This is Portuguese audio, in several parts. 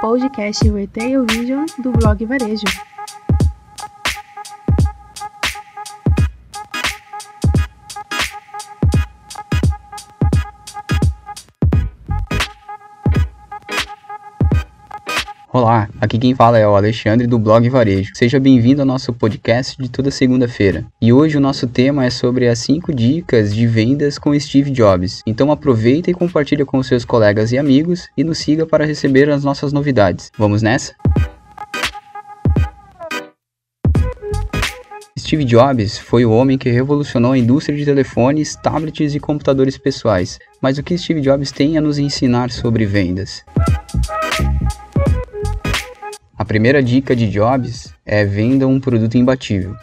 Podcast Retail Vision do blog Varejo. Olá, aqui quem fala é o Alexandre do blog Varejo. Seja bem-vindo ao nosso podcast de toda segunda-feira. E hoje o nosso tema é sobre as 5 dicas de vendas com Steve Jobs. Então aproveita e compartilha com seus colegas e amigos e nos siga para receber as nossas novidades. Vamos nessa? Steve Jobs foi o homem que revolucionou a indústria de telefones, tablets e computadores pessoais. Mas o que Steve Jobs tem a nos ensinar sobre vendas? A primeira dica de Jobs é venda um produto imbatível.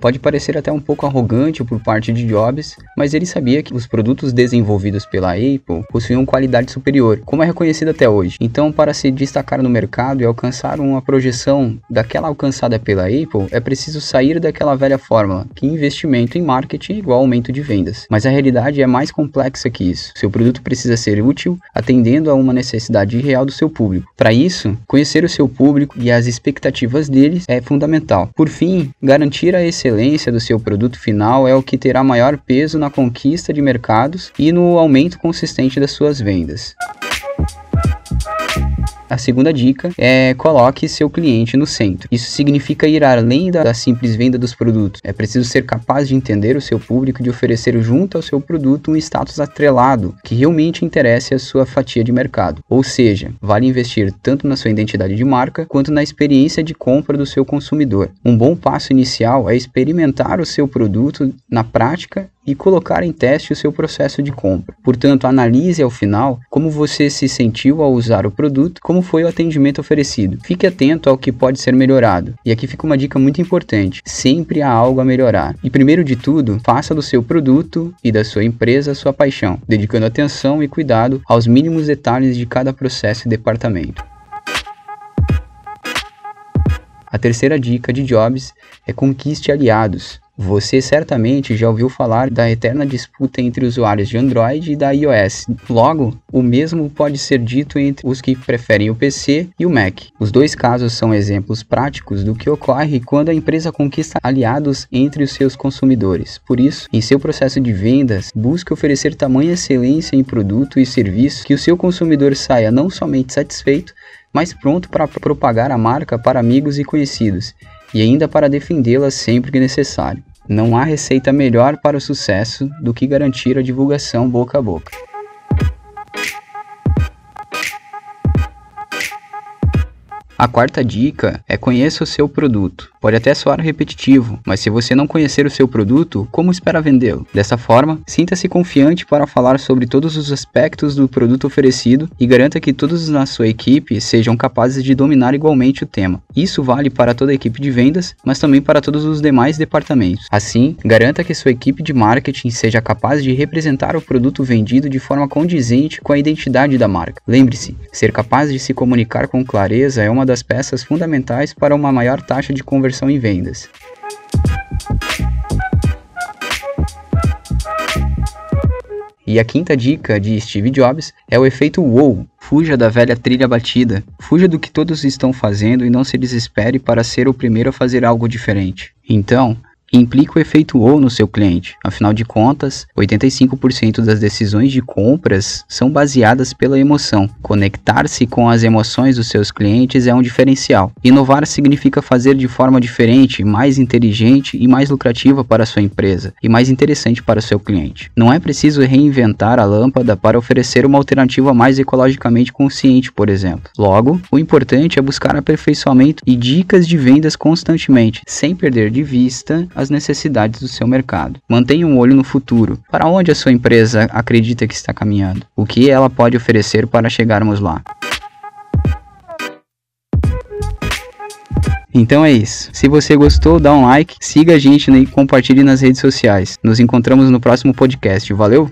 Pode parecer até um pouco arrogante por parte de Jobs, mas ele sabia que os produtos desenvolvidos pela Apple possuíam qualidade superior, como é reconhecido até hoje. Então, para se destacar no mercado e alcançar uma projeção daquela alcançada pela Apple, é preciso sair daquela velha fórmula, que investimento em marketing é igual aumento de vendas. Mas a realidade é mais complexa que isso. Seu produto precisa ser útil, atendendo a uma necessidade real do seu público. Para isso, conhecer o seu público e as expectativas deles é fundamental. Por fim, garantir a excelência excelência do seu produto final é o que terá maior peso na conquista de mercados e no aumento consistente das suas vendas. A segunda dica é coloque seu cliente no centro. Isso significa ir além da simples venda dos produtos. É preciso ser capaz de entender o seu público e de oferecer junto ao seu produto um status atrelado que realmente interesse a sua fatia de mercado. Ou seja, vale investir tanto na sua identidade de marca quanto na experiência de compra do seu consumidor. Um bom passo inicial é experimentar o seu produto na prática e colocar em teste o seu processo de compra. Portanto, analise ao final como você se sentiu ao usar o produto, como foi o atendimento oferecido. Fique atento ao que pode ser melhorado. E aqui fica uma dica muito importante: sempre há algo a melhorar. E primeiro de tudo, faça do seu produto e da sua empresa sua paixão, dedicando atenção e cuidado aos mínimos detalhes de cada processo e departamento. A terceira dica de Jobs é conquiste aliados. Você certamente já ouviu falar da eterna disputa entre usuários de Android e da iOS. Logo, o mesmo pode ser dito entre os que preferem o PC e o Mac. Os dois casos são exemplos práticos do que ocorre quando a empresa conquista aliados entre os seus consumidores. Por isso, em seu processo de vendas, busque oferecer tamanha excelência em produto e serviço que o seu consumidor saia não somente satisfeito, mas pronto para propagar a marca para amigos e conhecidos e ainda para defendê-la sempre que necessário. Não há receita melhor para o sucesso do que garantir a divulgação boca a boca. A quarta dica é conheça o seu produto. Pode até soar repetitivo, mas se você não conhecer o seu produto, como espera vendê-lo? Dessa forma, sinta-se confiante para falar sobre todos os aspectos do produto oferecido e garanta que todos na sua equipe sejam capazes de dominar igualmente o tema. Isso vale para toda a equipe de vendas, mas também para todos os demais departamentos. Assim, garanta que sua equipe de marketing seja capaz de representar o produto vendido de forma condizente com a identidade da marca. Lembre-se, ser capaz de se comunicar com clareza é uma das peças fundamentais para uma maior taxa de conversão em vendas. E a quinta dica de Steve Jobs é o efeito wow. Fuja da velha trilha batida. Fuja do que todos estão fazendo e não se desespere para ser o primeiro a fazer algo diferente. Então, implica o efeito ou no seu cliente. Afinal de contas, 85% das decisões de compras são baseadas pela emoção. Conectar-se com as emoções dos seus clientes é um diferencial. Inovar significa fazer de forma diferente, mais inteligente e mais lucrativa para a sua empresa e mais interessante para o seu cliente. Não é preciso reinventar a lâmpada para oferecer uma alternativa mais ecologicamente consciente, por exemplo. Logo, o importante é buscar aperfeiçoamento e dicas de vendas constantemente, sem perder de vista as necessidades do seu mercado. Mantenha um olho no futuro. Para onde a sua empresa acredita que está caminhando? O que ela pode oferecer para chegarmos lá? Então é isso. Se você gostou, dá um like, siga a gente né, e compartilhe nas redes sociais. Nos encontramos no próximo podcast. Valeu!